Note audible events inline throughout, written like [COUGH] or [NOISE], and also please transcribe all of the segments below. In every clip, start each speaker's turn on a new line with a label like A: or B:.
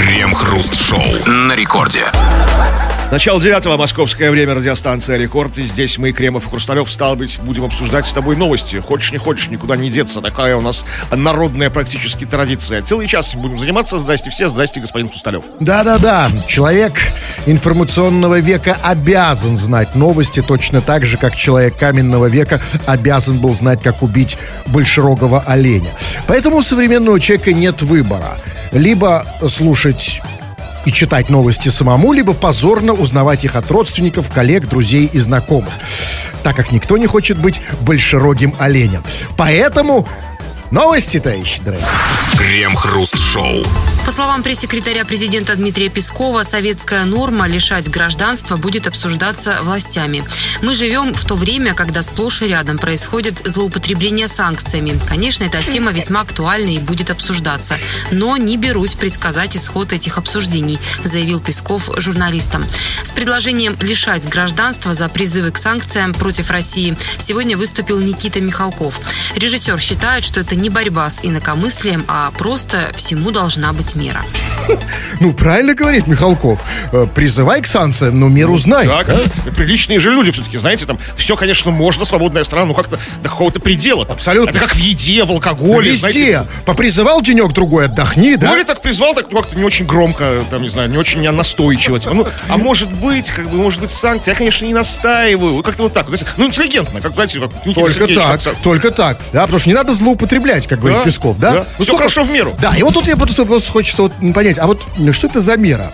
A: Крем-хруст-шоу на рекорде.
B: Начало девятого, московское время, радиостанция «Рекорд». И здесь мы, Кремов и Хрусталев, стал быть, будем обсуждать с тобой новости. Хочешь, не хочешь, никуда не деться. Такая у нас народная практически традиция. Целый час будем заниматься. Здрасте все, здрасте, господин Хрусталев.
C: Да-да-да, человек информационного века обязан знать новости точно так же, как человек каменного века обязан был знать, как убить большерогого оленя. Поэтому у современного человека нет выбора. Либо слушать и читать новости самому, либо позорно узнавать их от родственников, коллег, друзей и знакомых, так как никто не хочет быть большерогим оленем. Поэтому новости, товарищи дорогие.
A: Крем-хруст-шоу.
D: По словам пресс-секретаря президента Дмитрия Пескова, советская норма лишать гражданства будет обсуждаться властями. Мы живем в то время, когда сплошь и рядом происходит злоупотребление санкциями. Конечно, эта тема весьма актуальна и будет обсуждаться. Но не берусь предсказать исход этих обсуждений, заявил Песков журналистам. С предложением лишать гражданства за призывы к санкциям против России сегодня выступил Никита Михалков. Режиссер считает, что это не борьба с инакомыслием, а просто всему должна быть мера.
C: Ну, правильно говорит Михалков. Э, Призывай к санкциям, но меру знай.
B: Так,
C: да?
B: приличные же люди все-таки, знаете, там все, конечно, можно, свободная страна, но как-то до какого-то предела. там.
C: Абсолютно.
B: Это как в еде, в алкоголе.
C: Везде.
B: знаете.
C: Попризывал денек-другой, отдохни, да?
B: Ну, или так призвал, так ну, как-то не очень громко, там, не знаю, не очень настойчиво. типа, ну, а может быть, как бы, может быть, санкции. Я, конечно, не настаиваю. Как-то вот так. Ну, интеллигентно, как, знаете, как Никита
C: Только
B: Сергеевич,
C: так,
B: как-
C: только так. Да, потому что не надо злоупотреблять, как говорит
B: Да,
C: Песков, да?
B: да. Всё хорошо в меру.
C: Да, и вот тут я просто, хочется вот понять, а вот ну, что это за мера?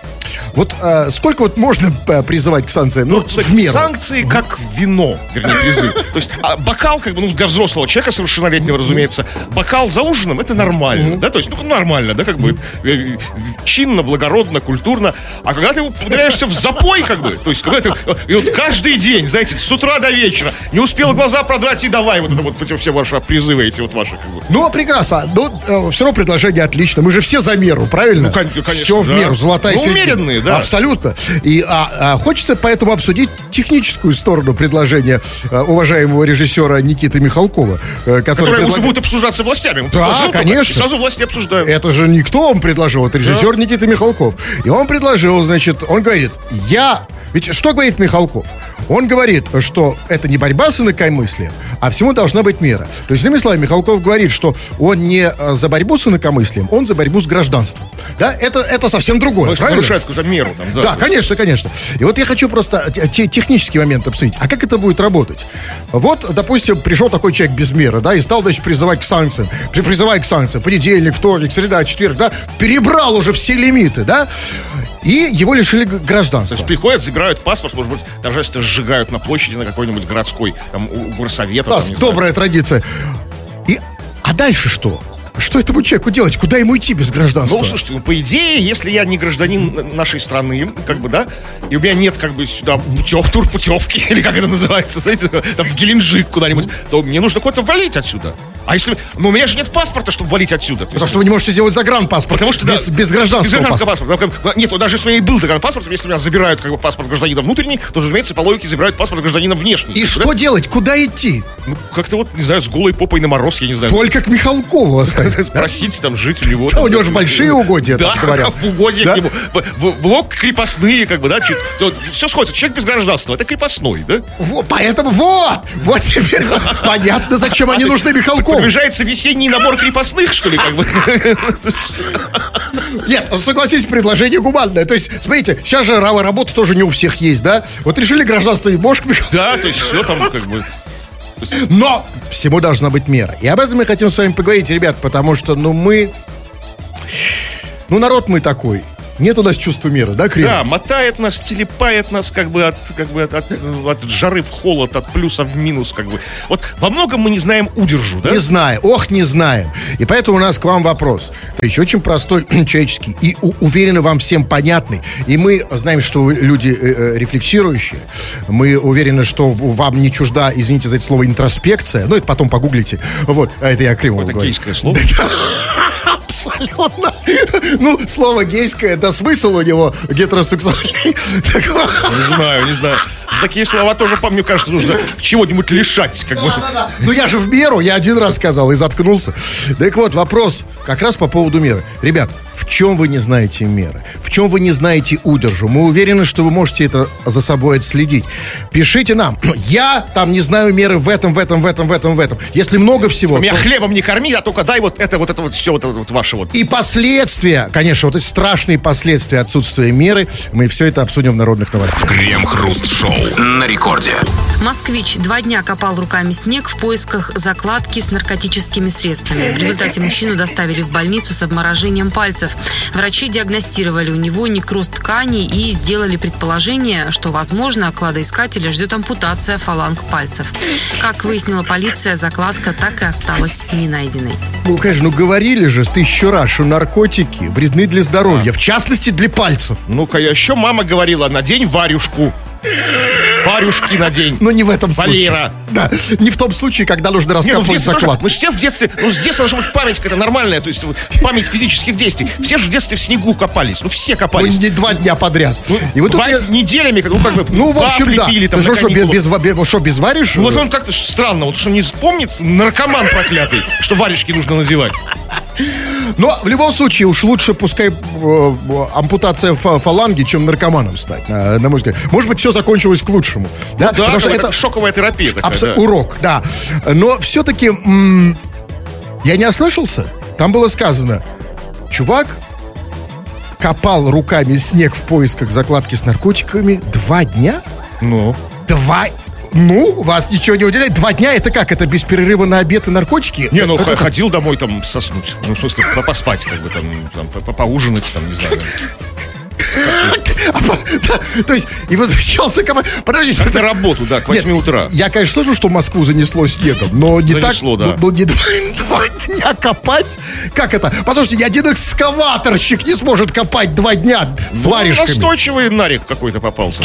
C: Вот э, сколько вот можно э, призывать к санкциям? Ну,
B: Ну, смотрите,
C: в меру.
B: санкции как вино, вернее, призыв. [LAUGHS] То есть а бокал, как бы, ну, для взрослого человека, совершеннолетнего, разумеется, бокал за ужином, это нормально, да, то есть, ну, нормально, да, как бы, э, э, чинно, благородно, культурно. А когда ты ударяешься в запой, как бы, то есть, когда ты, и вот каждый день, знаете, с утра до вечера, не успел глаза продрать и давай вот это вот все ваши призывы эти вот ваши, как бы.
C: Ну, прекрасно. Ну, все равно предложение отлично. Мы же все за меру, правильно?
B: Ну, кон- конечно,
C: Все в
B: да.
C: меру, золотая
B: Ну,
C: середина.
B: умеренные, да.
C: Абсолютно. И а, а, хочется поэтому обсудить техническую сторону предложения э, уважаемого режиссера Никиты Михалкова, э, который,
B: Которое уже будет обсуждаться властями. Он
C: Да, конечно.
B: и сразу власти обсуждают.
C: Это же никто он предложил, это режиссер Никита Михалков. И он предложил, значит, он говорит, я... Ведь что говорит Михалков? Он говорит, что это не борьба с инакомыслием, а всему должна быть мера. То есть, иными словами, Михалков говорит, что он не э, за борьбу с инакомыслием, он за борьбу с гражданством. Да, это, это совсем другое,
B: То нарушает какую-то меру там, да.
C: Да, конечно, конечно. И вот я хочу просто те- те- технический момент обсудить. А как это будет работать? Вот, допустим, пришел такой человек без меры, да, и стал, значит, призывать к санкциям. При- Призывай к санкциям. Понедельник, вторник, среда, четверг, да. Перебрал уже все лимиты, да. И его лишили гражданства.
B: То есть приходят, забирают паспорт, может быть, торжественно сжигают на площади на какой-нибудь городской, там, у горсовета.
C: У нас добрая традиция. И, а дальше что? Что этому человеку делать? Куда ему идти без гражданства?
B: Ну, слушайте, ну, по идее, если я не гражданин нашей страны, как бы, да, и у меня нет, как бы, сюда путев, тур путевки, [LAUGHS] или как это называется, знаете, там, в Геленджик куда-нибудь, то мне нужно куда-то валить отсюда. А если... Ну, у меня же нет паспорта, чтобы валить отсюда. То есть-
C: Потому что вы не можете сделать загранпаспорт.
B: Потому что да,
C: без, без гражданского
B: без гражданского
C: паспорта.
B: паспорта. Нет, даже если у меня и был загранпаспорт, если у меня забирают как бы паспорт гражданина внутренний, то, разумеется, по логике забирают паспорт гражданина внешний.
C: И
B: Да?
C: что делать? Куда идти?
B: Ну, как-то вот, не знаю, с голой попой на мороз, я не знаю.
C: Только к Михалкову [LAUGHS] оставить. да?
B: Просить там жить у него.
C: Да, у него же большие угодья,
B: Да,
C: говорят. [LAUGHS]
B: в угодьях
C: Да?
B: ему. В, в- в лог крепостные, как бы, да. Все сходится. Человек без гражданства, это крепостной, да?
C: Во, поэтому, вот, вот теперь понятно, зачем они нужны Михалкову.
B: Приближается весенний набор крепостных, что ли, как бы? [LAUGHS]
C: Нет, ну, согласитесь, предложение гуманное. То есть, смотрите, сейчас же ра- работа тоже не у всех есть, да? Вот решили гражданство и Михалков.
B: Да, то есть все там, как бы.
C: Но всему должна быть мера. И об этом мы хотим с вами поговорить, ребят, потому что, ну, мы... Ну, народ мы такой. Нет у нас чувства меры, да, Крем?
B: Да, мотает нас, телепает нас как бы от, как бы от, от, от жары в холод, от плюса в минус, как бы. Вот во многом мы не знаем удержу, да?
C: Не знаем, ох, не знаем. И поэтому у нас к вам вопрос. Еще очень простой, [CLEARS THROAT] человеческий и уверенно вам всем понятный. И мы знаем, что вы люди э, э, рефлексирующие. Мы уверены, что вам не чужда, извините за это слово, интроспекция. Ну, это потом погуглите. Вот, а это я криво
B: Это
C: говорю.
B: гейское слово. [LAUGHS]
C: Абсолютно. [LAUGHS] Ну, слово гейское, да смысл у него гетеросексуальный. [LAUGHS]
B: Не знаю, не знаю. За такие слова тоже, по мне кажется, нужно чего-нибудь лишать, как бы.
C: Да-да-да. Ну я же в меру, я один раз сказал и заткнулся. Так вот, вопрос как раз по поводу меры. Ребят, в чем вы не знаете меры, в чем вы не знаете удержу. Мы уверены, что вы можете это за собой отследить. Пишите нам. [CLEARS THROAT] Я там не знаю меры в этом, в этом, в этом, в этом, в этом. Если много всего...
B: Меня
C: то-
B: хлебом не корми, а только дай вот это, вот это вот все, вот это вот ваше вот.
C: И последствия, конечно, вот эти страшные последствия отсутствия меры, мы все это обсудим в народных новостях.
A: Крем-хруст-шоу на рекорде.
D: Москвич два дня копал руками снег в поисках закладки с наркотическими средствами. В результате мужчину доставили в больницу с обморожением пальцев. Врачи диагностировали у него некроз тканей и сделали предположение, что, возможно, кладоискателя ждет ампутация фаланг пальцев. Как выяснила полиция, закладка так и осталась не найденной.
C: Ну, конечно, ну говорили же тысячу раз, что наркотики вредны для здоровья, в частности для пальцев.
B: Ну-ка, еще мама говорила, надень варюшку. Варюшки надень.
C: Но не в этом
B: Валера.
C: случае. Да, не в том случае, когда нужно
B: ну
C: раскапывать
B: тоже-
C: заклад.
B: мы же все в детстве, ну с детства должна быть память какая-то нормальная, то есть память физических действий. Все же в детстве в снегу копались, ну все
C: Ну,
B: копались.
C: не два дня подряд.
B: Ну,
C: И вот
B: бывает,
C: я-
B: неделями, ну как бы,
C: Ну, в общем, да.
B: лепили там на
C: что, без, без, что, без варишь?
B: Ну, вот он как-то странно, вот что не вспомнит наркоман проклятый, что варежки нужно надевать.
C: Но в любом случае уж лучше пускай э, э, ампутация фа- фаланги, чем наркоманом стать, на, на мой взгляд. Может быть, все закончилось к лучшему. Да,
B: Да,
C: потому что
B: это шоковая терапия такая,
C: абсо-
B: да.
C: урок, да. Но все-таки я не ослышался. Там было сказано, чувак копал руками снег в поисках закладки с наркотиками два дня.
B: Ну,
C: Два ну, вас ничего не удивляет. Два дня это как? Это без перерыва на обед и наркотики?
B: не, ну
C: Это-
B: ходил домой там соснуть. Ну, в смысле, по- поспать, как бы там, там по- по- поужинать, там, не знаю. [LAUGHS]
C: А да, то есть, и возвращался ко Подождите.
B: Как на работу, да, к 8
C: Нет,
B: утра.
C: Я, конечно, слышу, что Москву занесло снегом, но не
B: Занесло,
C: так.
B: да.
C: Ну, ну, не два, дня копать. Как это? Послушайте, ни один экскаваторщик не сможет копать два дня с
B: Ну,
C: варежками.
B: Настойчивый нарик какой-то попался.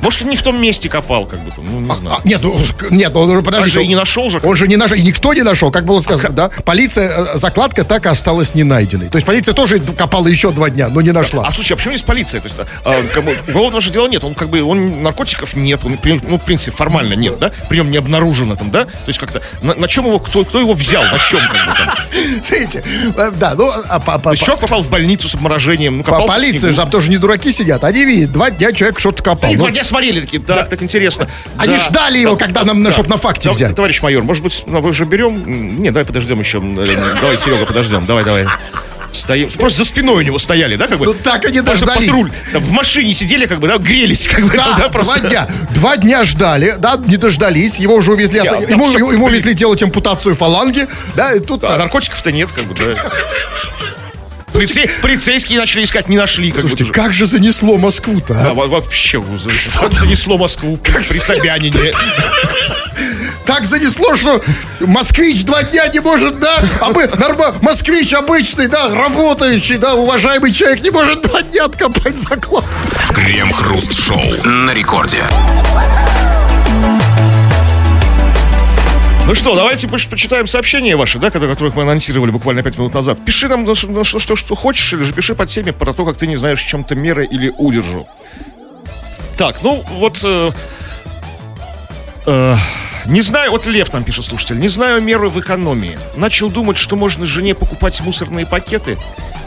B: Может, он не в том месте копал, как бы там, ну, не знаю.
C: А, нет, ну, нет, он уже,
B: А
C: подождите.
B: что, и не нашел же?
C: Он же не нашел, и никто не нашел, как было сказано, да? Полиция, э, закладка так и осталась не найденной. То есть полиция тоже копала еще два дня, но не нашла.
B: А слушай, а почему здесь полиция? То есть, а, как бы, уголовного же дела нет, он как бы, он наркотиков нет, он, ну, в принципе, формально нет, да? При нем не обнаружено там, да? То есть как-то, на, на чем его, кто, кто его взял, на чем, как бы там?
C: Смотрите, э, да, ну, а по- по-
B: То есть человек попал в больницу с обморожением, ну,
C: по- полиция же там тоже не дураки сидят. Они видят, два дня человек что-то копал.
B: И
C: Ну,
B: два дня смотрели такие, так, так интересно.
C: Они
B: Да.
C: ждали его, когда нам, на- чтоб на факте
B: Да,
C: взять.
B: Товарищ майор, может быть, ну, вы же берем? Не, давай подождем еще. Э, Давай, Серега, подождем. Давай, давай. Стоим. Просто за спиной у него стояли, да, как бы?
C: Ну, так они дождались.
B: патруль. Там в машине сидели, как бы, да, грелись, как бы,
C: Да,
B: там, да, просто.
C: два дня. Два дня ждали, да, не дождались. Его уже увезли,
B: Я-
C: от-
B: да,
C: ему,
B: всё,
C: ему
B: блин.
C: увезли делать ампутацию фаланги, да, и тут...
B: А
C: а,
B: наркотиков-то нет, как бы, да. Полицей- полицейские начали искать, не нашли, как
C: Слушайте, как же занесло Москву-то,
B: Да,
C: а?
B: во- вообще за- занесло Москву при Собянине.
C: Так занесло, что москвич два дня не может, да, а мы, норма, москвич обычный, да, работающий, да, уважаемый человек не может два дня откопать заклад.
A: Крем-хруст-шоу на рекорде.
B: Ну что, давайте поч- почитаем сообщения ваши, да, которые- которых мы анонсировали буквально 5 минут назад. Пиши нам на что, на что, что- что хочешь, или же пиши по теме про то, как ты не знаешь в чем-то меры или удержу. Так, ну вот... э, э, не знаю, вот Лев нам пишет, слушатель, не знаю меры в экономии. Начал думать, что можно жене покупать мусорные пакеты,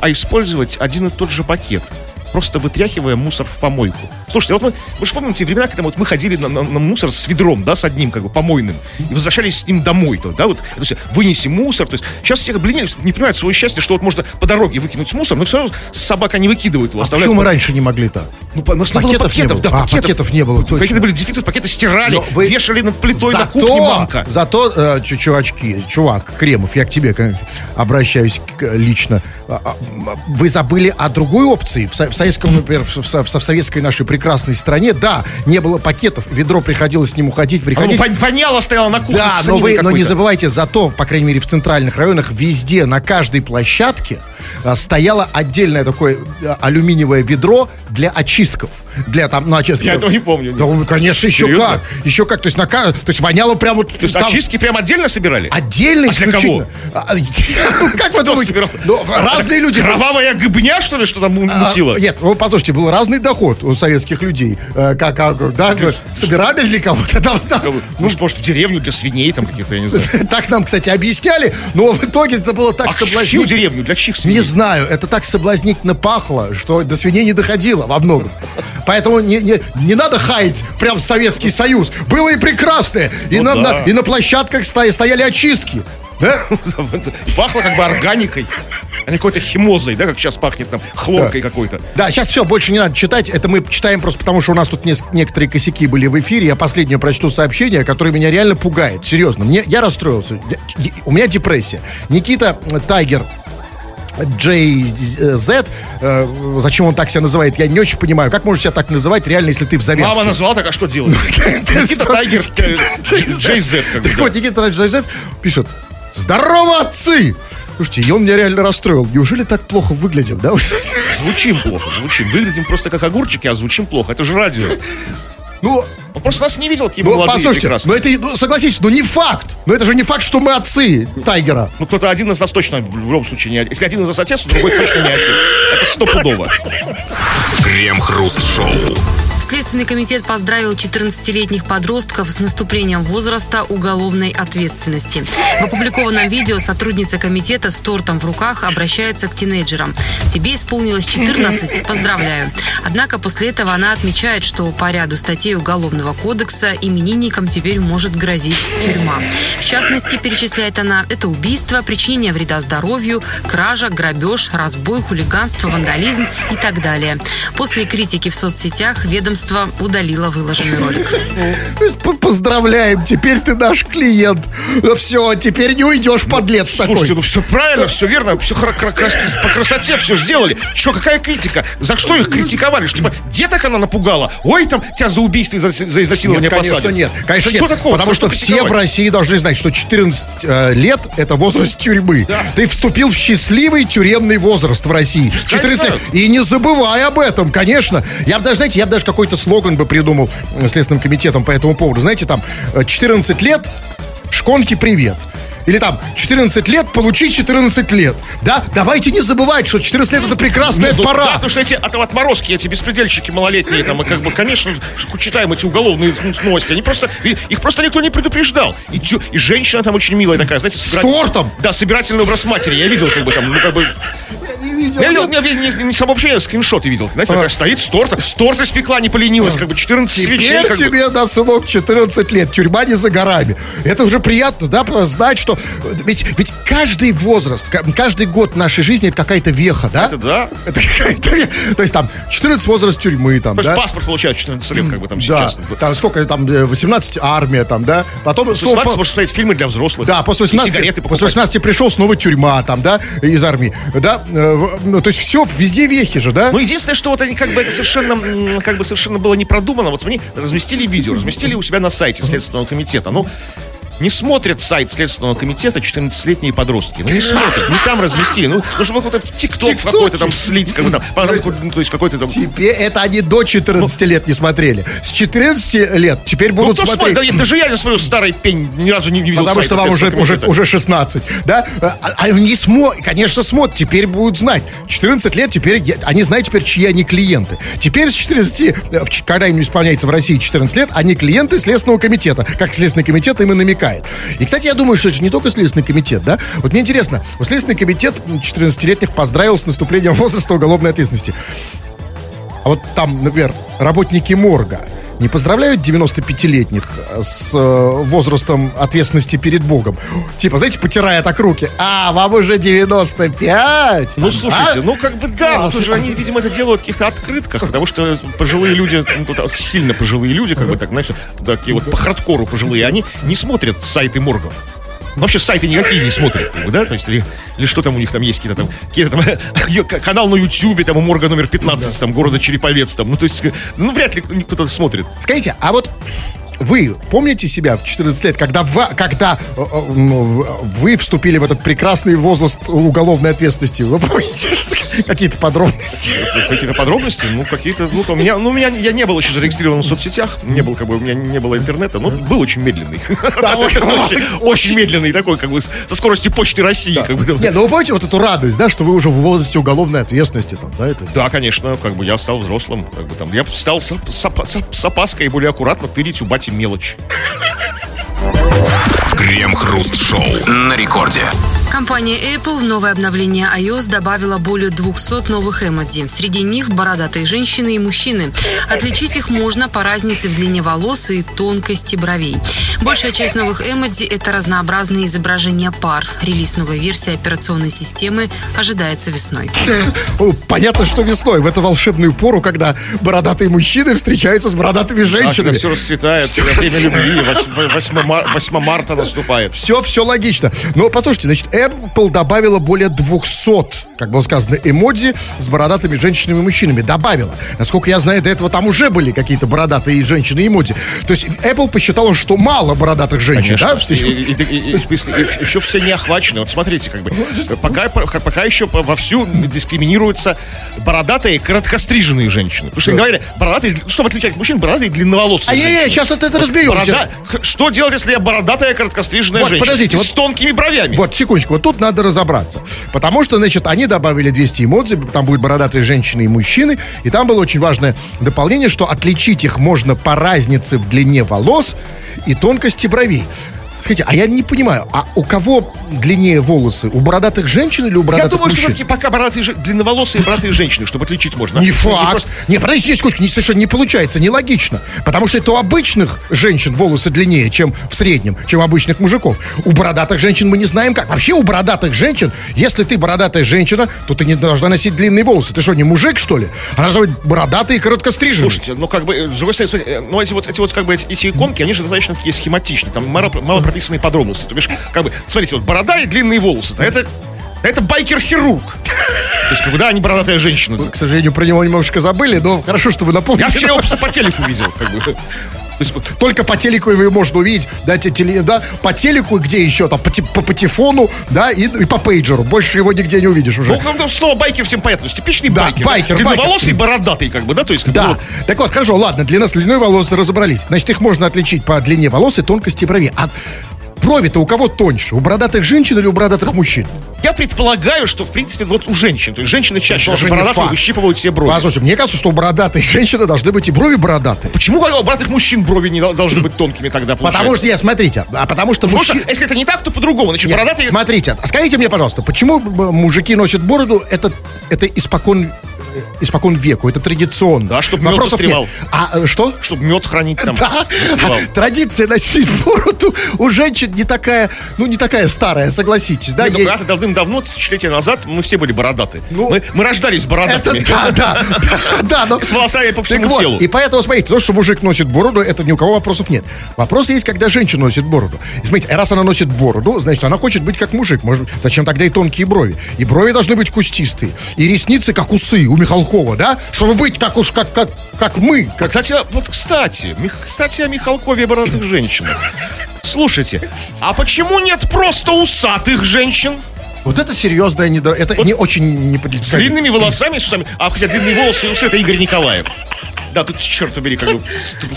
B: а использовать один и тот же пакет. Просто вытряхивая мусор в помойку. Слушайте, вот мы, вы же помните времена, когда вот мы ходили на, на- на мусор с ведром, да, с одним, как бы, помойным, и возвращались с ним домой, то, да, вот, то есть, вынеси мусор, то есть, сейчас все, блин, не понимают свое счастье, что вот можно по дороге выкинуть мусор, но все равно собака не выкидывает его,
C: А почему мы раньше не могли так?
B: Ну, у нас не было
C: Пакетов не
B: пакетов,
C: было.
B: да,
C: А, пакетов не было, точно.
B: Пакеты были дефицит, пакеты стирали,
C: Но вы-
B: вешали над плитой на кухне мамка.
C: Зато, э, чу- чувачки, чувак, Кремов, я к тебе обращаюсь к- лично. А, а, Вы забыли о другой опции. В, в советском, например, в, со- в советской нашей прекрасной стране, да, не было пакетов, ведро приходилось с ним уходить,
B: Оно
C: приходить.
B: вон- воняло, стояло на кухне
C: Да, но вы, но не забывайте, зато, по крайней мере, в центральных районах, везде, на каждой площадке а, стояло отдельное такое а, алюминиевое ведро для pocisków. Для там, ну, очистки.
B: Я этого не помню.
C: Да, ну, конечно, еще
B: Серьезно?
C: как. Еще как. То есть, на, то есть воняло прям вот...
B: То есть
C: там
B: очистки прям отдельно собирали?
C: Отдельно
B: А для
C: исключительно. А, Ну, как вы думаете? Ну, разные люди...
B: Кровавая гыбня, что ли, что там
C: А,
B: мутило?
C: Нет, ну послушайте, был разный доход у советских людей. Э, Как, как, да, собирали для кого-то там, там.
B: Ну, что, может, в деревню для свиней там каких-то, я не знаю. [LAUGHS]
C: Так нам, кстати, объясняли, но в итоге это было так
B: А
C: соблазнительно.
B: деревню? Для чьих свиней?
C: Не знаю, это так соблазнительно пахло, что до свиней не доходило во многом. Поэтому не, не, не надо хаять прям Советский Союз. Было и прекрасное. И,
B: Ну
C: на,
B: да.
C: на- и на площадках ста- стояли очистки. Да? [LAUGHS]
B: Пахло как бы органикой, а не какой-то химозой, да, как сейчас пахнет там, хлоркой какой-то.
C: Да, сейчас все, больше не надо читать. Это мы читаем просто потому, что у нас тут нес- некоторые косяки были в эфире. Я последнее прочту сообщение, которое меня реально пугает. Серьезно, мне, я расстроился. Я- я- у меня депрессия. Никита э, Тайгер JZ, э, зачем он так себя называет, я не очень понимаю. Как можно себя так называть, реально, если ты в Завetsке?
B: Мама назвала, так а что делать? [LAUGHS] Никита Тайгер, э, JZ,
C: Так вот, Никита JZ пишет, здорово, отцы! Слушайте, и он меня реально расстроил. Неужели так плохо выглядим, да?
B: Звучим плохо, звучим. Выглядим просто как огурчики, а звучим плохо. Это же радио.
C: Ну,
B: Он просто нас не видел, какие мы
C: ну
B: молодые
C: послушайте,
B: прекрасные.
C: ну это, ну, согласитесь, ну не факт. Но это же не факт, что мы отцы Тайгера.
B: Ну, кто-то один из нас точно в любом случае не отец. Если один из нас отец, то другой точно не отец. Это стопудово.
A: Крем-хруст-шоу.
D: Следственный комитет поздравил 14-летних подростков с наступлением возраста уголовной ответственности. В опубликованном видео сотрудница комитета с тортом в руках обращается к тинейджерам. «Тебе исполнилось 14, поздравляю». Однако после этого она отмечает, что по ряду статей Уголовного кодекса именинникам теперь может грозить тюрьма. В частности, перечисляет она, это убийство, причинение вреда здоровью, кража, грабеж, разбой, хулиганство, вандализм и так далее. После критики в соцсетях ведомство удалило выложенный ролик.
C: Поздравляем, теперь ты наш клиент. Все, теперь не уйдешь, подлец такой.
B: Слушайте, ну все правильно, все верно, все по красоте все сделали. Че, какая критика? За что их критиковали? Что, типа, деток она напугала? Ой, там тебя за убийство и за, за изнасилование
C: Нет, конечно,
B: посадят.
C: нет. Конечно,
B: Что
C: нет.
B: такого?
C: Потому что все в? России должны знать, что 14 э, лет это возраст тюрьмы.
B: Да.
C: Ты вступил в счастливый тюремный возраст в России. 14 лет. И не забывай об этом, конечно. Я бы даже, знаете, я бы даже какой-то слоган бы придумал э, Следственным комитетом по этому поводу. Знаете, там э, 14 лет, шконки привет. Или там 14 лет, получи 14 лет. Да, давайте не забывать, что 14 лет это прекрасная
B: Нет, ну,
C: пора.
B: Да, потому что эти от- отморозки, эти беспредельщики малолетние, там, и как бы, конечно, читаем эти уголовные новости, они просто, их просто никто не предупреждал. И, тю- и женщина там очень милая такая, знаете,
C: С тортом?
B: Да, собирательный образ матери. Я видел, как бы там, ну, как бы...
C: Видел.
B: Я видел, не, не, не, не сообщение, а скриншоты видел. Знаете, такая стоит с торта, с торта испекла, не поленилась, как бы 14 свечей.
C: Теперь
B: как бы.
C: тебе, да, сынок, 14 лет, тюрьма не за горами. Это уже приятно, да, знать, что... Ведь, ведь каждый возраст, ка- каждый год нашей жизни это какая-то веха, да?
B: Это да.
C: Это какая-то. То есть там 14 возраст тюрьмы, там,
B: То есть
C: да?
B: паспорт получают 14 лет, как бы там
C: Да,
B: сейчас.
C: там сколько там, э, 18 армия там, да? Потом
B: После
C: снова
B: 18
C: по-
B: может стоять фильмы для взрослых.
C: да, после
B: И
C: 18,
B: сигареты
C: после
B: покупать.
C: 18 пришел снова тюрьма там, да, из армии, да, э, ну, то есть все, везде вехи же, да?
B: Ну, единственное, что вот они как бы это совершенно, как бы совершенно было не продумано. Вот они разместили видео, разместили у себя на сайте Следственного комитета. Ну, не смотрят сайт Следственного комитета 14-летние подростки. Ну, не смотрят, не там разместили. Ну, нужно было какой-то в ТикТок какой-то там слить, как бы там, потом, ну, то есть какой-то там...
C: Теперь это они до 14 лет не смотрели. С 14 лет теперь
B: Ну,
C: будут
B: кто
C: смотреть.
B: смотрит? Да, даже я не смотрю старый пень, ни разу не, не видел
C: Потому что вам уже, уже, уже 16, да? А, а они смотрят, конечно, смотрят, теперь будут знать. 14 лет, теперь они знают теперь, чьи они клиенты. Теперь с 14, э, когда им исполняется в России 14 лет, они клиенты Следственного комитета, как Следственный комитет им и намекает. И, кстати, я думаю, что это же не только Следственный комитет, да? Вот мне интересно, вот Следственный комитет 14-летних поздравил с наступлением возраста уголовной ответственности. А вот там, например, работники морга не поздравляют 95-летних с э, возрастом ответственности перед Богом. Типа, знаете, потирая так руки. А, вам уже 95.
B: Ну, слушайте,
C: а?
B: ну, как бы, да, вот уже они, видимо, это делают в каких-то открытках, потому что пожилые люди, ну, тут вот сильно пожилые люди, как бы так, знаете, такие вот по хардкору пожилые, они не смотрят сайты моргов. Вообще сайты никакие не смотрят, как бы, да? То есть, или, или что там у них там есть, какие-то там, какие-то там [LAUGHS] канал на Ютьюбе, там у морга номер 15, там, города Череповец, там, ну, то есть, ну, вряд ли кто-то смотрит.
C: Скажите, а вот вы помните себя в 14 лет, когда, в, когда э, э, ну, вы вступили в этот прекрасный возраст уголовной ответственности? Вы помните [LAUGHS] какие-то подробности?
B: Какие-то подробности? Ну, какие-то... Ну, то у меня, ну, у меня я не был еще зарегистрирован в соцсетях, не был, как бы, у меня не было интернета, но был очень медленный. [LAUGHS] Очень медленный такой, как бы, со скоростью почты России.
C: Не, ну вы помните вот эту радость, да, что вы уже в возрасте уголовной ответственности там, да?
B: Да, конечно, как бы я стал взрослым, как бы там, я стал с опаской более аккуратно тырить у бати мелочь.
A: Крем-хруст-шоу на рекорде.
D: Компания Apple в новое обновление iOS добавила более 200 новых эмодзи. Среди них бородатые женщины и мужчины. Отличить их можно по разнице в длине волос и тонкости бровей. Большая часть новых эмодзи – это разнообразные изображения пар. Релиз новой версии операционной системы ожидается весной.
C: Понятно, что весной, в эту волшебную пору, когда бородатые мужчины встречаются с бородатыми женщинами.
B: все расцветает, все время любви, 8, 8 марта наступает.
C: Все, все логично. Но послушайте, значит, Apple добавила более 200, как было сказано, эмодзи с бородатыми женщинами и мужчинами. Добавила. Насколько я знаю, до этого там уже были какие-то бородатые женщины и эмодзи. То есть Apple посчитала, что мало бородатых женщин,
B: Конечно.
C: да?
B: И, и- и- и- и еще все не охвачены. Вот смотрите, как бы, пока, пока еще вовсю дискриминируются бородатые короткостриженные женщины. Потому что говорили, бородатые, чтобы отличать мужчин, бородатые длинноволосые.
C: А
B: женщины.
C: сейчас это, это разберемся.
B: Борода- Что делать, если я бородатая короткостриженная
C: Вот,
B: женщина?
C: подождите, вот-
B: с тонкими бровями.
C: Вот, секундочку, вот тут надо разобраться. Потому что, значит, они добавили 200 эмодзи, там будут бородатые женщины и мужчины, и там было очень важное дополнение, что отличить их можно по разнице в длине волос и тонкости бровей. Скажите, а я не понимаю, а у кого длиннее волосы? У бородатых женщин или у
B: Я
C: бородатых
B: думаю, что
C: мужчин?
B: все-таки пока бородатые, длинноволосые бородатые женщины, чтобы отличить можно.
C: Не
B: Не
C: факт.
B: просто-
C: Не, подождите, секундочку, не, совершенно не получается, нелогично. Потому что это у обычных женщин волосы длиннее, чем в среднем, чем у обычных мужиков. У бородатых женщин мы не знаем как. Вообще у бородатых женщин, если ты бородатая женщина, то ты не должна носить длинные волосы. Ты что, не мужик, что ли? Она должна быть бородатая и короткостриженная.
B: Слушайте, ну как бы, э, с другой стороны, э, ну эти вот, эти вот как бы эти, эти иконки, они же достаточно такие схематичные, там мало, мало прописанные подробности. То бишь, как бы, смотрите, вот борода и длинные волосы, да, это, это байкер-хирург. То есть, как бы, да, не бородатая женщина.
C: К сожалению, про него немножко забыли, но хорошо, что вы напомнили.
B: Я вчера его просто по телеку видел, как бы. То есть, вот,
C: Только по телеку его можно увидеть, да, те- теле- да, по телеку, где еще, там, по, по патефону, да, и, и по пейджеру. Больше его нигде не увидишь уже.
B: ну, ну, слово байкер всем понятно. То есть, типичный
C: Да,
B: байкер.
C: байкер,
B: Длинноволосый, бородатый, как бы, да, то есть, как бы,
C: Да.
B: вот,
C: Так вот, хорошо, ладно, длина с длиной волос разобрались. Значит, их можно отличить по длине волос и тонкости брови. А брови-то у кого тоньше? У бородатых женщин или у бородатых мужчин?
B: Я предполагаю, что, в принципе, вот у женщин, то есть женщины чаще даже бородатые выщипывают себе брови.
C: Послушай, мне кажется, что у бородатых женщины должны быть и брови бородатые.
B: Почему у бородатых мужчин брови не дол- должны быть тонкими тогда, получается?
C: Потому что, я, смотрите, а потому что
B: Потому что,
C: мужчины...
B: если это не так, то по-другому. Значит,
C: Нет,
B: бородатые...
C: Смотрите, а скажите мне, пожалуйста, почему м, мужики носят бороду? Это, это испокон, э, испокон веку, это традиционно.
B: Да, чтоб мед застревал.
C: нет. А э, что?
B: Чтобы мед хранить там.
C: Да.
B: застревал. [LAUGHS]
C: Традиция носить бороду у женщин не такая, ну, не такая старая, согласитесь, да?
B: Ну,
C: Ей-
B: давным-давно, тысячелетия назад, мы все были бородаты.
C: Ну,
B: мы, мы рождались
C: Это
B: бородатыми.
C: да, да, [LAUGHS] да, да, но...
B: С волосами по всему
C: Так вот,
B: телу.
C: И поэтому, смотрите, то, что мужик носит бороду, это ни у кого вопросов нет. Вопрос есть, когда женщина носит бороду. И смотрите, раз она носит бороду, значит, она хочет быть как мужик. Может, зачем тогда и тонкие брови? И брови должны быть кустистые. И ресницы, как усы у Михалкова, да? Чтобы быть как уж, как, как, как мы.
B: Как, кстати, вот, кстати, кстати, о Михалкове и бородатых женщинах. Слушайте, а почему нет просто усатых женщин
C: Вот это серьезное недо... Это не очень
B: с
C: непредставимо.
B: длинными волосами, с усами? А хотя длинные волосы и усы это Игорь Николаев. Да, тут, черт побери, как бы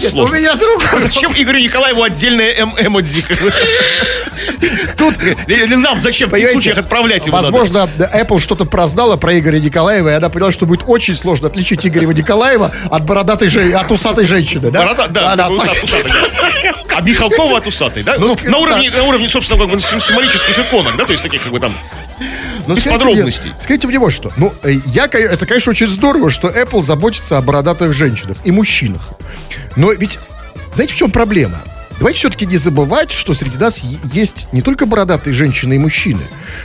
B: сложно.
C: меня другой.
B: А [LAUGHS] зачем Игорю Николаеву отдельная эм эмодзи? [LAUGHS]
C: Тут
B: Или нам зачем в случаях отправлять его?
C: Возможно, Apple что-то прознала про Игоря Николаева, и она поняла, что будет очень сложно отличить Игоря Николаева от бородатой жен- от усатой женщины, да?
B: Борода, да,
C: да.
B: А Михалкова от усатой, да?
C: Ну,
B: на, уровне, на уровне, собственно, символических иконок, да, то есть таких как бы там...
C: Ну,
B: без
C: скажите
B: подробностей.
C: Мне, скажите мне вот что. Ну, э, я, это, конечно, очень здорово, что Apple заботится о бородатых женщинах и мужчинах. Но ведь, знаете, в чем проблема? Давайте все-таки не забывать, что среди нас есть не только бородатые женщины и мужчины,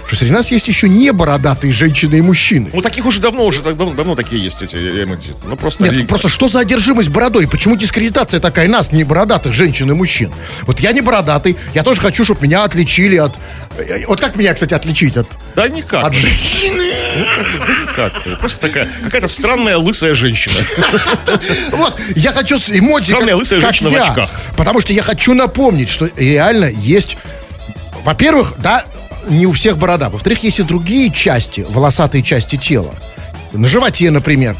C: что среди нас есть еще не бородатые женщины и мужчины.
B: Ну, таких уже давно, уже так давно, давно такие есть эти эмодзи. Ну, просто...
C: Нет,
B: реликт.
C: просто что за одержимость бородой? Почему дискредитация такая нас, не бородатых женщин и мужчин? Вот я не бородатый, я тоже хочу, чтобы меня отличили от... э, Вот как меня, кстати, отличить от...
B: Да никак.
C: От женщины.
B: Ну, как бы, да никак. Просто такая, какая-то странная лысая женщина.
C: Вот, я хочу с эмодзи,
B: Странная лысая женщина в очках.
C: Потому что я хочу напомнить, что реально есть... Во-первых, да, не у всех борода. Во-вторых, есть и другие части, волосатые части тела. На животе, например.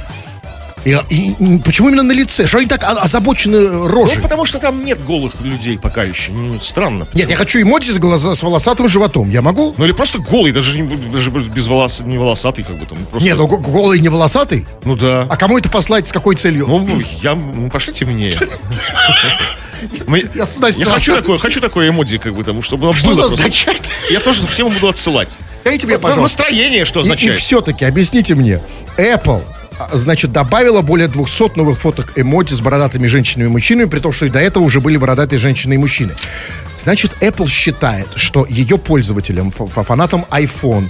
C: И, и- и почему именно на лице? Что они так озабочены рожей?
B: Ну, потому что там нет голых людей пока еще. Ну, странно.
C: Нет, я хочу эмодзи с, глаза- с волосатым животом. Я могу?
B: Ну или просто голый, даже, не, даже без волос, не волосатый, как бы там. Просто,
C: Нет, ну го- голый не волосатый.
B: ну да.
C: А кому это послать, с какой целью?
B: Ну, я, ну, пошлите мне. [LAUGHS] Мы- [LAUGHS]
C: Я сюда
B: Я хочу такое, хочу такое эмодзи, как бы, там, чтобы оно
C: Что
B: было просто.
C: означает?
B: Я тоже всем буду отсылать.
C: Дайте мне, пожалуйста.
B: Настроение что
C: И, и
B: означает?
C: все-таки объясните мне, Apple, а, значит, добавила более 200 новых фоток эмодзи с бородатыми женщинами и мужчинами, при том, что и до этого уже были бородатые женщины и мужчины. Значит, Apple считает, что ее пользователям, фа- фа- фанатам iPhone,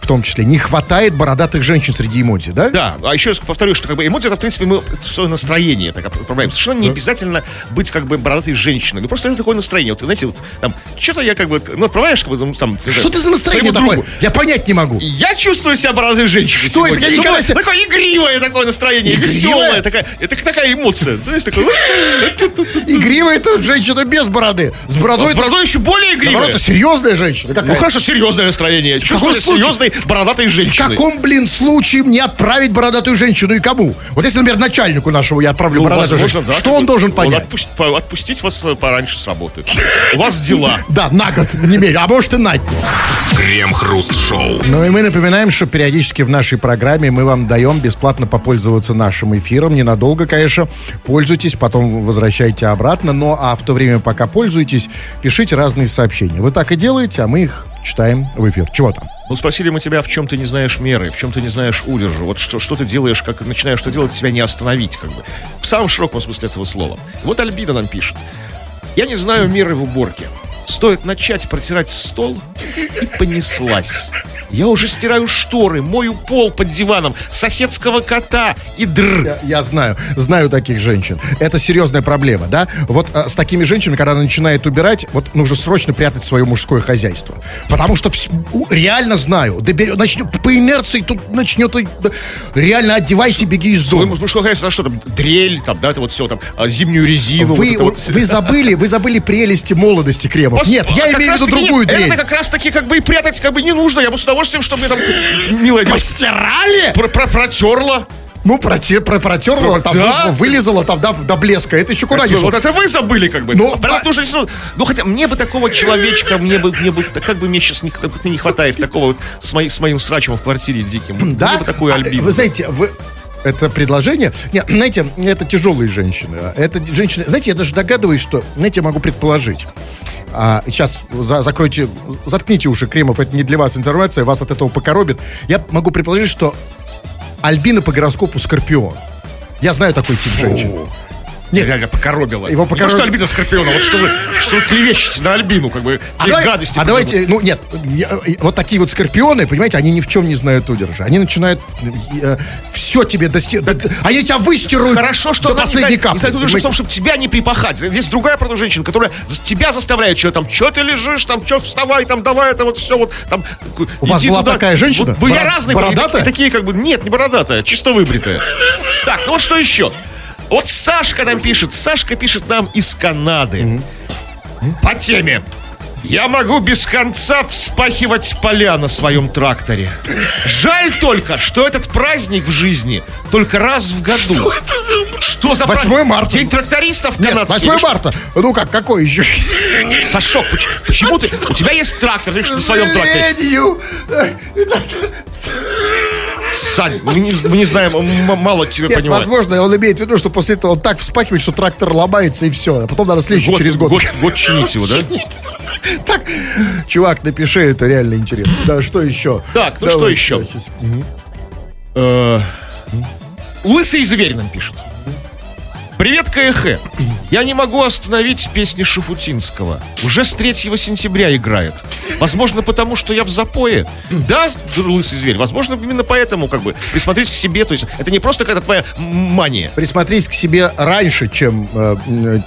C: в том числе, не хватает бородатых женщин среди эмодзи, да?
B: Да, а еще раз повторю, что как бы эмодзи это, в принципе, мы свое настроение так отправляем. Совершенно не обязательно быть как бы бородатой женщиной. Ну просто это такое настроение. Вот, знаете, вот там, что-то я как бы, ну, отправляешь, как бы, ну, там,
C: Что ты за настроение такое?
B: другу.
C: Я понять не могу.
B: Я чувствую себя бородатой женщиной
C: Что это?
B: сегодня.
C: Я
B: Ну,
C: никогда
B: вот
C: себе-
B: Такое игривое такое настроение,
C: Игривое?
B: веселое. Такая, это такая эмоция. Знаешь, такое...
C: Игривая это женщина без бороды. С бородой...
B: А С бородой еще более игривое.
C: Наоборот, это серьезная женщина.
B: Ну хорошо, серьезное настроение. Чувствую себя серьезной бородатой
C: В
B: женщиной.
C: каком, блин, случае мне отправить бородатую женщину и кому? Вот если, например, начальнику нашему я отправлю
B: Ну,
C: бородатую
B: возможно,
C: женщину,
B: да,
C: что он должен понять?
B: отпусть- отпустить вас э, пораньше с работы. У вас дела. [LAUGHS]
C: Да, на год, не менее, а может и на день.
A: Крем-хруст-шоу.
C: Ну и мы напоминаем, что периодически в нашей программе мы вам даем бесплатно попользоваться нашим эфиром. Ненадолго, конечно. Пользуйтесь, потом возвращайте обратно. Но а в то время, пока пользуетесь, пишите разные сообщения. Вы так и делаете, а мы их читаем в эфир. Чего там?
B: Ну, спросили мы тебя, в чем ты не знаешь меры, в чем ты не знаешь удержу. Вот что, что ты делаешь, как начинаешь что делать, тебя не остановить, как бы. В самом широком смысле этого слова. Вот Альбина нам пишет. Я не знаю меры в уборке. Стоит начать протирать стол, и понеслась. Я уже стираю шторы, мою пол под диваном, соседского кота и др.
C: Я, я знаю, знаю таких женщин. Это серьезная проблема, да? Вот э, с такими женщинами, когда она начинает убирать, вот нужно срочно прятать свое мужское хозяйство. Потому что вс- реально знаю, доберет, начнет, по инерции тут начнет, да, реально одевайся, беги из дома.
B: ну, что, конечно, что там, дрель, там, да, это вот все, там, а, зимнюю резину.
C: Вы,
B: вот вот.
C: вы забыли, вы забыли прелести молодости кремов. Нет, я
B: а как
C: имею в виду другую дрель.
B: Это как раз таки как бы и прятать как бы не нужно. Я бы с удовольствием, чтобы мне там, милая девушка,
C: Постирали?
B: про- про- протерла.
C: Ну, проте, про, протерла, там,
B: Да.
C: вылезала там до, до блеска. Это еще куда шло.
B: Вот это вы забыли, как бы.
C: Ну,
B: Прям
C: а-
B: нужно, ну, ну, хотя мне бы такого человечка, мне бы, мне бы, как бы мне сейчас не, не хватает такого вот с, моей, с моим срачем в квартире диким.
C: Да?
B: Мне бы такую
C: А,
B: альбину.
C: Вы знаете, вы... Это предложение? Нет, знаете, это тяжелые женщины. Это женщины... Знаете, я даже догадываюсь, что... Знаете, я могу предположить. А, сейчас за- закройте, заткните уши, Кремов, это не для вас информация, вас от этого покоробит. Я могу предположить, что Альбина по гороскопу Скорпион. Я знаю такой тип женщин. Нет.
B: Реально покоробило.
C: Его
B: Не то,
C: покороб-
B: что Альбина Скорпиона, вот что вы, что вы клевещете на Альбину, как бы,
C: А, давай-
B: гадости.
C: а давайте, ну нет, я- э, вот такие вот скорпионы, понимаете, они ни в чем не знают удержа. Они начинают все тебе дости... Они тебя выстируют
B: Хорошо, что
C: до
B: не
C: последней
B: не
C: капли.
B: знает удержа в том, чтобы тебя не припахать. Здесь другая, правда, женщина, которая тебя заставляет, что там, что ты лежишь, там, что вставай, там, давай, это вот все вот, там.
C: У вас была
B: туда.
C: такая женщина?
B: Вот были
C: Боро-
B: разные.
C: бородатая?
B: и такие, как бы, нет, не бородатая, чисто выбритая. Так, ну вот что еще? Вот Сашка нам пишет, Сашка пишет нам из Канады. По теме. Я могу без конца вспахивать поля на своем тракторе. Жаль только, что этот праздник в жизни только раз в году. Что за
C: 8
B: праздник?
C: марта.
B: День трактористов
C: Нет,
B: канадский.
C: 8
B: Или что?
C: марта. Ну как, какой еще?
B: Сашок, поч- почему ты... У тебя есть трактор, ты что, на своем тракторе? Сань, мы не, мы не знаем, мало тебя
C: Нет,
B: понимает.
C: возможно, он имеет в виду, что после этого он так вспахивает, что трактор ломается и все. А потом надо следующий через год.
B: год, год чинить его, да? [LAUGHS]
C: Так, чувак, напиши, это реально интересно. Да, что еще?
B: Так, ну
C: Давай,
B: что еще? Э, Лысый зверь нам пишет. Привет, КХ. Я не могу остановить песни Шафутинского. Уже с 3 сентября играет. Возможно, потому что я в запое. Да, лысый зверь, возможно, именно поэтому, как бы, присмотрись к себе. То есть, это не просто какая-то твоя мания.
C: Присмотрись к себе раньше, чем, э, э,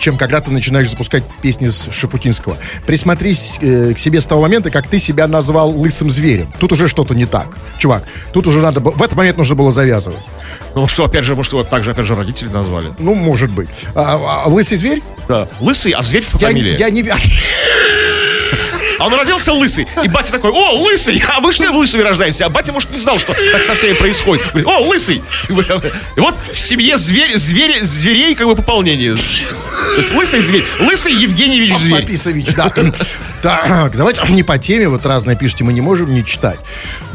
C: чем когда ты начинаешь запускать песни с Шафутинского. Присмотрись э, к себе с того момента, как ты себя назвал лысым зверем. Тут уже что-то не так. Чувак, тут уже надо... В этот момент нужно было завязывать.
B: Ну что, опять же, может, вот так же, опять же, родители назвали.
C: Ну, может быть. А, а, лысый зверь?
B: Да. Лысый, а зверь по
C: Я,
B: фамилии.
C: я не...
B: А он родился лысый. И батя такой, о, лысый, а мы что лысыми рождаемся? А батя, может, не знал, что так со всеми происходит. Говорит, о, лысый. И вот в семье зверь, зверь, зверей как бы пополнение. То есть лысый зверь. Лысый Евгеньевич зверь.
C: Паписович, да. Так, давайте не по теме, вот разное пишите, мы не можем не читать.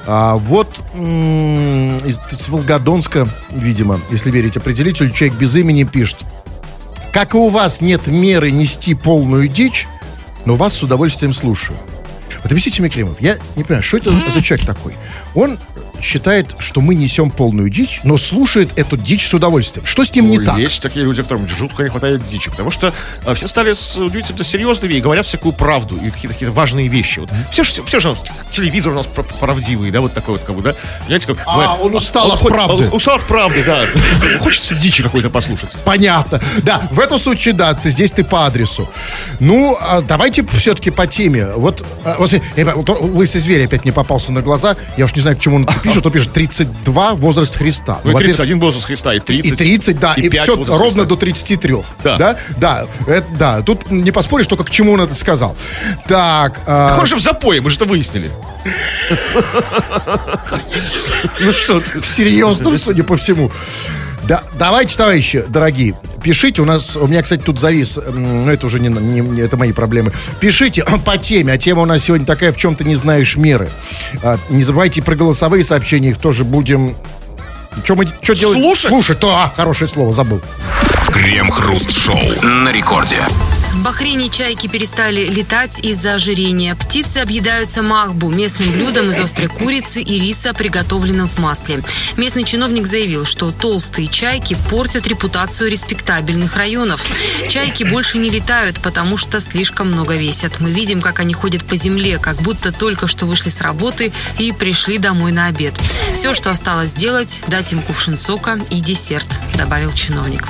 C: А вот из, из Волгодонска, видимо, если верить определителю, человек без имени пишет. Как и у вас нет меры нести полную дичь, но вас с удовольствием слушаю. Вот объясните мне, Климов, я не понимаю, что это за человек такой? Он считает, что мы несем полную дичь, но слушает эту дичь с удовольствием. Что с ним не
B: Ну,
C: так?
B: Есть такие люди, которым жутко не хватает дичи, потому что а, все стали с- удивительно серьезными и говорят всякую правду и какие-то какие важные вещи. Вот все, же- все же телевизор у нас пр- правдивый, да, вот такой вот, как бы, да. Знаете, как,
C: А,
B: бывает,
C: он устал от
B: хо-
C: правды.
B: он устал от правды, да. [LAUGHS] Хочется дичи какой-то послушать.
C: Понятно. Да, в этом случае, да, ты, здесь ты по адресу. Ну, а давайте все-таки по теме. Вот, а, вот, э, лысый зверь опять мне попался на глаза. Я уж не знаю, к чему он это пишет. Он пишет 32 возраст Христа.
B: Ну, и
C: во-первых,
B: 31 возраст Христа, и 30.
C: и 30, да, и,
B: 5
C: все ровно
B: Христа.
C: до 33.
B: Да.
C: Да, да, это, да. Тут не поспоришь, только к чему он это сказал. Так, а,
B: Так он же в запое, мы же это выяснили. [LAUGHS] Ну что ты?
C: серьезно, судя по всему. Да, давайте, товарищи, дорогие, пишите. У нас, у меня, кстати, тут завис, но это уже не, не- это мои проблемы. Пишите [CLEARS THROAT] по теме, а тема у нас сегодня такая, в чем ты не знаешь меры. А, не забывайте про голосовые сообщения, их тоже будем... Что мы что делать?
B: Слушать?
C: Слушать, то, а, хорошее слово, забыл.
A: Крем-хруст-шоу на рекорде.
D: В Бахрейне чайки перестали летать из-за ожирения. Птицы объедаются махбу, местным блюдом из острой курицы и риса, приготовленным в масле. Местный чиновник заявил, что толстые чайки портят репутацию респектабельных районов. Чайки больше не летают, потому что слишком много весят. Мы видим, как они ходят по земле, как будто только что вышли с работы и пришли домой на обед. Все, что осталось сделать, дать им кувшин сока и десерт, добавил чиновник.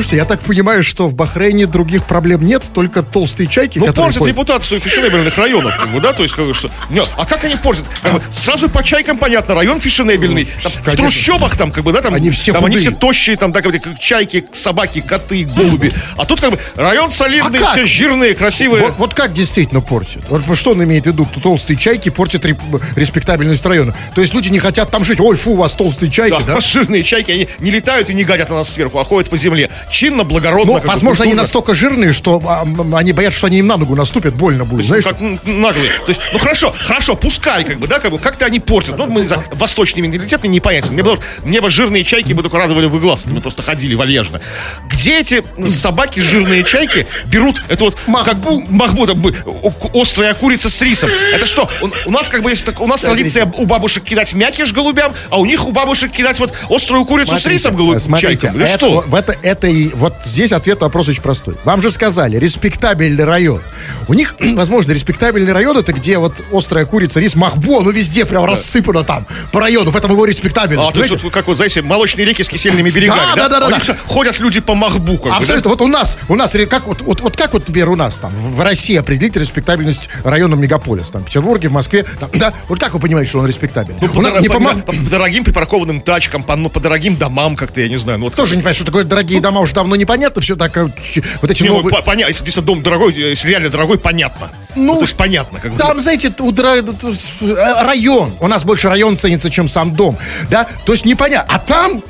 C: Слушайте, я так понимаю, что в Бахрейне других проблем нет, только толстые чайки,
B: Ну, портят
C: ходят.
B: репутацию фешенебельных районов, как бы, да, то есть, как бы, что... Нет, а как они портят? Как бы, сразу по чайкам понятно, район фешенебельный. Там, в трущобах там, как бы, да, там,
C: Они все
B: там они
C: худые.
B: все тощие, там, да, как, бы, как чайки, собаки, коты, голуби. А тут, как бы, район солидный,
C: А
B: все жирные, красивые.
C: Вот, вот как действительно портит? Вот что он имеет в виду? Толстые чайки портят реп- респектабельность района. То есть люди не хотят там жить. Ой, фу, у вас толстые чайки,
B: Да,
C: да? [LAUGHS]
B: жирные чайки, они не летают и не гадят на нас сверху, а ходят по земле. Чинно, благородно.
C: Ну,
B: как
C: возможно, они настолько жирные, что а, они боятся, что они им на ногу наступят, больно будет. Знаешь?
B: как наглые. То есть, ну хорошо, хорошо, пускай, как бы, да, как бы, как-то они портят. Ну, мы за восточный менталитет мне непонятен. Мне, бы, мне бы жирные чайки бы только радовали бы глаз, мы просто ходили вальяжно. Где эти собаки, жирные чайки, берут эту вот махбу, махбу там, бы, о- острая курица с рисом? Это что? У, у нас как бы есть так- у нас традиция у бабушек кидать мякиш голубям, а у них у бабушек кидать вот острую курицу с рисом голубям.
C: смотрите,
B: чайкам. Или
C: это,
B: что?
C: в это, это и вот здесь ответ на вопрос очень простой. Вам же сказали, респектабельный район. У них, [CLEARS THROAT] возможно, респектабельный район это где вот острая курица, рис, махбо, ну везде прям рассыпано там по району, поэтому его респектабельность.
B: А, то есть, вот, как вот, знаете, молочные реки с кисельными берегами,
C: Да, да, да, да, да.
B: ходят люди по махбу, как бы, да?
C: Абсолютно. Вот у нас, у нас, как вот, вот, вот как вот, например, у нас там в России определить респектабельность района мегаполис, там, в Петербурге, в Москве, там, да, вот как вы понимаете, что он респектабельный?
B: Ну, по, дор-
C: не
B: по-
C: по
B: по- по дорогим припаркованным тачкам, по, ну, по дорогим домам как-то, я не знаю. Ну, вот
C: Тоже не понимаю, что такое дорогие дома, уже давно непонятно, все так, э, вот эти
B: Не, ну,
C: новые...
B: по- поня- если действительно дом дорогой, э, если реально дорогой, понятно.
C: Ну,
B: то есть понятно. Как бы.
C: Там, знаете, у дра- т- с- э, район. У нас больше район ценится, чем сам дом. Да? То есть непонятно. А там,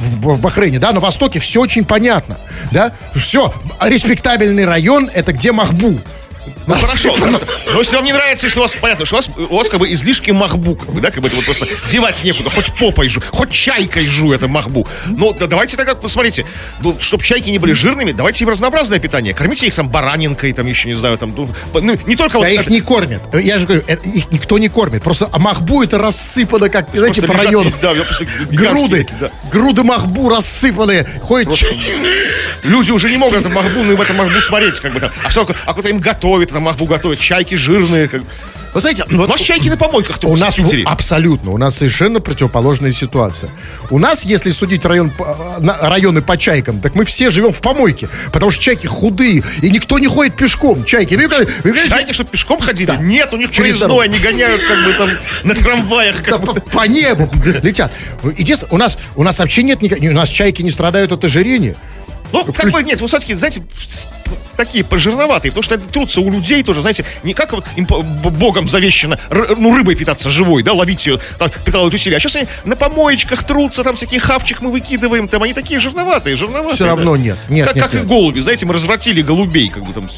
C: в, в Бахрейне, да, на востоке все очень понятно. Да? Все. Респектабельный район это где Махбу.
B: Ну хорошо, хорошо. но если вам не нравится, если у вас, понятно, что у вас, у вас как бы излишки махбу, как бы, да, как бы это вот просто девать некуда, хоть попой жу, хоть чайкой жу это махбу. Ну, да, давайте тогда, посмотрите, ну, чтобы чайки не были жирными, давайте им разнообразное питание. Кормите их там баранинкой, там еще, не знаю, там, ну, ну, не только
C: Да
B: вот...
C: их
B: это-
C: не кормят. Я же говорю, это- их никто не кормит. Просто махбу это рассыпано, как, знаете, по району.
B: да, просто
C: Груды,
B: такие, да.
C: груды махбу рассыпанные. Ходят ч-
B: Люди уже не могут это махбу, ну, в этом махбу смотреть, как бы там. А что, а кто-то им готовит, там махбу готовит, чайки жирные. Как...
C: Вы знаете,
B: У
C: вот
B: нас чайки на помойках
C: у нас
B: в
C: абсолютно, у нас совершенно противоположная ситуация. У нас, если судить район, по- районы по чайкам, так мы все живем в помойке, потому что чайки худые, и никто не ходит пешком. Чайки, вы, вы говорите,
B: Чайки, что пешком ходили?
C: Да.
B: Нет, у них
C: Через
B: проездной, они гоняют как бы там на трамваях.
C: Да,
B: Как
C: по,
B: бы.
C: по небу летят. Единственное, у нас, у нас вообще нет никаких, у нас чайки не страдают от ожирения.
B: Ну, как бы, нет, вы все-таки, знаете, такие пожирноватые, потому что это трутся у людей тоже, знаете, не как вот им богом завещено, ну, рыбой питаться живой, да, ловить ее, там, прикладывать усилия. А сейчас они на помоечках трутся, там всякий хавчик мы выкидываем, там они такие жирноватые, жирноватые. Да.
C: равно нет, нет,
B: Как,
C: нет,
B: как
C: нет.
B: и голуби, знаете, мы развратили голубей, как бы там,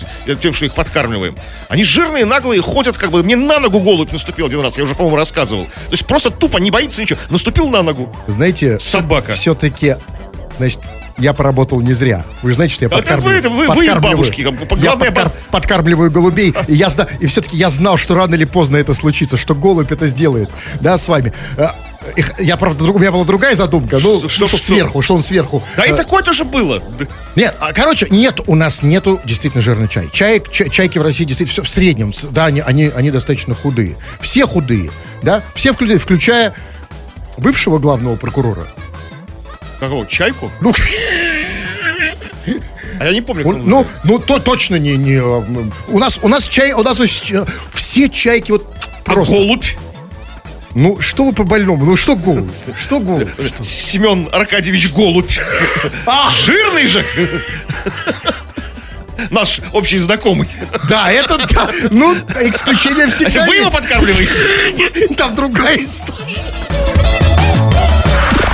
B: тем, что их подкармливаем. Они жирные, наглые, ходят, как бы, мне на ногу голубь наступил один раз, я уже, по-моему, рассказывал. То есть просто тупо не боится ничего, наступил на ногу.
C: Знаете,
B: Собака.
C: все-таки, значит, я поработал не зря. Вы же знаете, что я
B: это
C: подкармливаю.
B: вы, это вы- вы
C: подкармливаю.
B: бабушки, как бы,
C: Я подкар- подкармливаю голубей, и я и все-таки я знал, что рано или поздно это случится, что голубь это сделает, да, с вами. Их- Я, правда, у меня была другая задумка, ну,
B: Что-
C: что, сверху, что он сверху.
B: Да и
C: э,
B: такое тоже было.
C: Нет, а, короче, нет, у нас нету действительно жирный чай. Чай, чай- чайки в России действительно все в среднем, да, они, они, они достаточно худые. Все худые, да, все включая, включая бывшего главного прокурора.
B: Какого? Чайку?
C: Ну,
B: А я не помню.
C: он- ну, ну, то точно не, не э, у нас, у нас чай, у нас все чайки вот
B: А
C: просто.
B: голубь?
C: Ну, что вы по больному? Ну, что голубь? [LAUGHS] Что голубь? Что?
B: Семен Аркадьевич Голубь. А, жирный же. Наш общий знакомый.
C: Да, это, да, ну, исключение всегда
B: вы его подкармливаете? [LAUGHS]
C: Там другая история.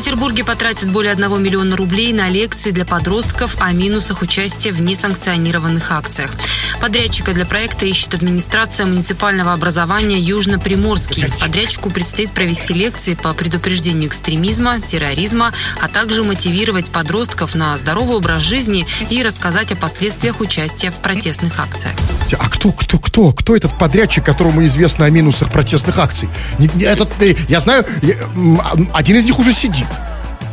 D: В Петербурге потратят более 1 миллиона рублей на лекции для подростков о минусах участия в несанкционированных акциях. Подрядчика для проекта ищет администрация муниципального образования Южно-Приморский. Подрядчику предстоит провести лекции по предупреждению экстремизма, терроризма, а также мотивировать подростков на здоровый образ жизни и рассказать о последствиях участия в протестных акциях.
C: А кто, кто, кто, кто этот подрядчик, которому известно о минусах протестных акций? Этот, э, я знаю, а, один из них уже сидит.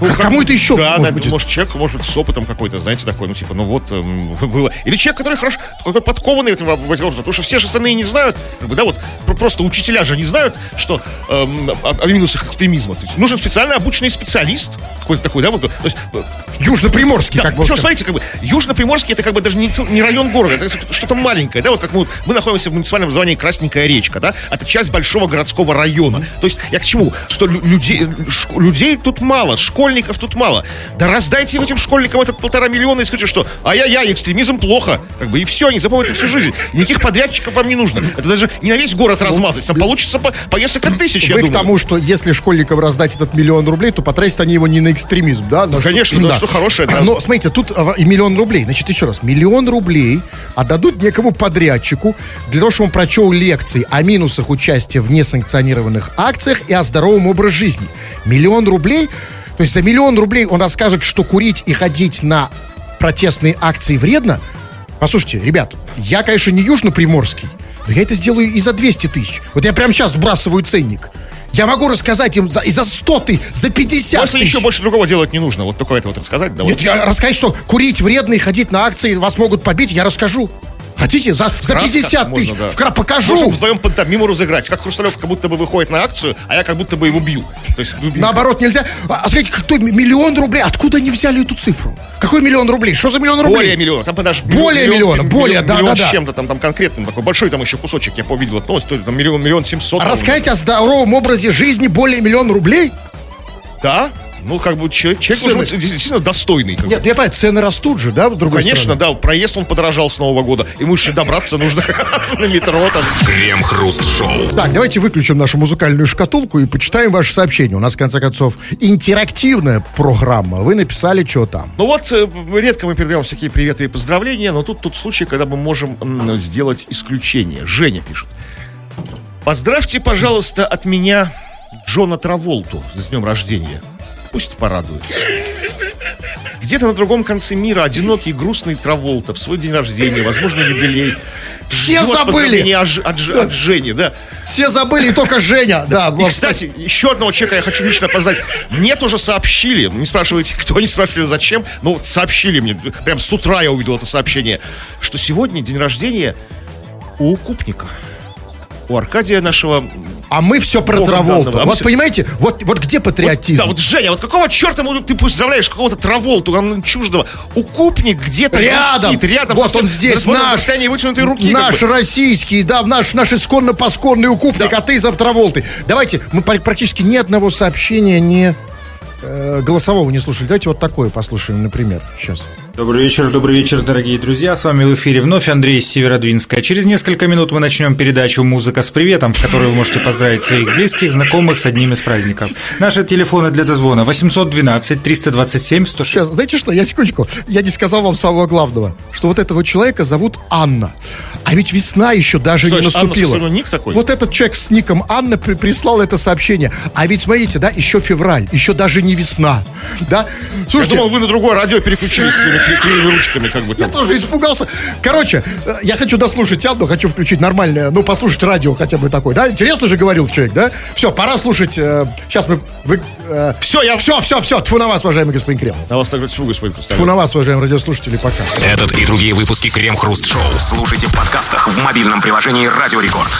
C: А кому это еще
B: Да,
C: может
B: да,
C: быть?
B: может, человек, может быть, с опытом какой-то, знаете, такой, ну, типа, ну вот, эм, [LAUGHS] было. Или человек, который хорошо, какой подкованный в этом в этих вопросах, потому что все же остальные не знают, как бы, да, вот, про- просто учителя же не знают, что эм, о, о минусах экстремизма. То есть нужен специально обученный специалист, какой-то такой, да, вот, то есть э,
C: Южно-Приморский,
B: Да,
C: как бы
B: смотрите, как бы Южно-Приморский это как бы даже не, не район города, это что-то маленькое, да, вот как мы, мы находимся в муниципальном звании Красненькая речка, да, это часть большого городского района. То есть я к чему? Что лю- людей, ш- людей тут мало, школьников тут мало. Да раздайте этим школьникам этот полтора миллиона и скажите, что ай-яй-яй, экстремизм плохо, как бы и все, они запомнят всю жизнь. Никаких подрядчиков вам не нужно. Это даже не на весь город размазать, там получится по, по несколько тысяч, я
C: Вы к
B: думаю.
C: тому, что если школьникам раздать этот миллион рублей, то потратят они его не на экстремизм, да? на что-
B: конечно, да, что хорошее, да.
C: Но, смотрите, тут а, и миллион рублей. Значит, еще раз, миллион рублей отдадут некому подрядчику для того, чтобы он прочел лекции о минусах участия в несанкционированных акциях и о здоровом образе жизни. Миллион рублей, то есть за миллион рублей он расскажет, что курить и ходить на протестные акции вредно. Послушайте, ребят, я, конечно, не южно-приморский, но я это сделаю и за 200 тысяч. Вот я прямо сейчас сбрасываю ценник. Я могу рассказать им за, и за 100 тысяч, за 50
B: Если
C: тысяч.
B: еще больше другого делать не нужно, вот только это вот рассказать, да, вот.
C: Нет, я рассказать, что курить вредно и ходить на акции, вас могут побить, я расскажу. Хотите? За, за
B: Краска
C: 50
B: можно,
C: тысяч.
B: да.
C: Вкра- покажу.
B: Можем вдвоем пантомиму разыграть. Как Хрусталев как будто бы выходит на акцию, а я как будто бы его бью. То есть, ну,
C: Наоборот, нельзя. А, а скажите, кто, миллион рублей? Откуда они взяли эту цифру? Какой миллион рублей? Что за миллион рублей?
B: более миллиона. Там подашь
C: Более миллиона, более, да,
B: миллион
C: да, да.
B: с чем-то, там, там конкретным такой большой там еще кусочек, я увидел эту новость, там миллион, миллион семьсот.
C: А Рассказать о здоровом образе жизни более миллиона рублей?
B: Да? Ну, как бы человек, человек
C: Цены.
B: должен быть действительно достойный. как бы.
C: Нет, я понимаю, цены растут же, да, с другой
B: Конечно,
C: стороны?
B: да, проезд он подорожал с Нового года. Ему еще добраться нужно [LAUGHS] на метро там.
A: Крем-хруст-шоу.
C: Так, давайте выключим нашу музыкальную шкатулку и почитаем ваши сообщения. У нас, в конце концов, интерактивная программа. Вы написали, что там.
B: Ну вот, э, редко мы передаем всякие приветы и поздравления, но тут тут случай, когда мы можем сделать исключение. Женя пишет. Поздравьте, пожалуйста, от меня Джона Траволту с днем рождения. Пусть порадуется. Где-то на другом конце мира одинокий, грустный Траволта в свой день рождения, возможно, юбилей.
C: Все
B: ждет
C: забыли!
B: От, от от Жени, да.
C: Все забыли, и только Женя. Да,
B: И, кстати, еще одного человека я хочу лично поздравить. Мне тоже сообщили, не спрашивайте, кто, не спрашивали зачем, но вот сообщили мне, прям с утра я увидел это сообщение, что сегодня день рождения у Купника. У Аркадия нашего...
C: А мы все про
B: Богом
C: Траволту.
B: данного. А
C: Вот понимаете, вот, вот где патриотизм?
B: Да, вот, Женя, вот какого черта ты поздравляешь какого-то Траволту, там, чуждого? У Купник где-то
C: Рядом.
B: грустит, рядом.
C: Вот он здесь,
B: на
C: наш.
B: вытянутой руки. как
C: Наш
B: бы.
C: российский, да, наш, наш исконно-посконный укупник, а ты за Траволты. Давайте, мы пр- практически ни одного сообщения не э, голосового не слушали. Давайте вот такое послушаем, например, сейчас.
E: Добрый вечер, добрый вечер, дорогие друзья. С вами в эфире вновь Андрей из Северодвинска. Через несколько минут мы начнем передачу «Музыка с приветом», в которой вы можете поздравить своих близких, знакомых с одним из праздников. Наши телефоны для дозвона 812 327 106.
C: Сейчас, знаете что, я секундочку, я не сказал вам самого главного, что вот этого человека зовут Анна. А ведь весна еще даже
B: Что
C: не
B: Анна,
C: наступила.
B: в смысле, ник такой?
C: Вот этот человек с ником Анна при- прислал это сообщение. А ведь смотрите, да, еще февраль, еще даже не весна. Да?
B: Я
C: Слушайте,
B: думал, вы на другое радио переключились кли- клеевыми ручками, как бы
C: Я
B: там.
C: тоже испугался. Короче, э, я хочу дослушать Анну, хочу включить нормальное, ну, послушать радио хотя бы такое, да? Интересно же говорил человек, да? Все, пора слушать. сейчас мы... Вы,
B: Все, я...
C: все, все, все, тьфу на вас, уважаемый господин Кремов.
B: На вас так говорит, господин
C: Тьфу на вас, уважаемые радиослушатели, пока.
A: Этот и другие выпуски Крем-хруст-шоу слушайте в подкастах в мобильном приложении «Радио Рекорд».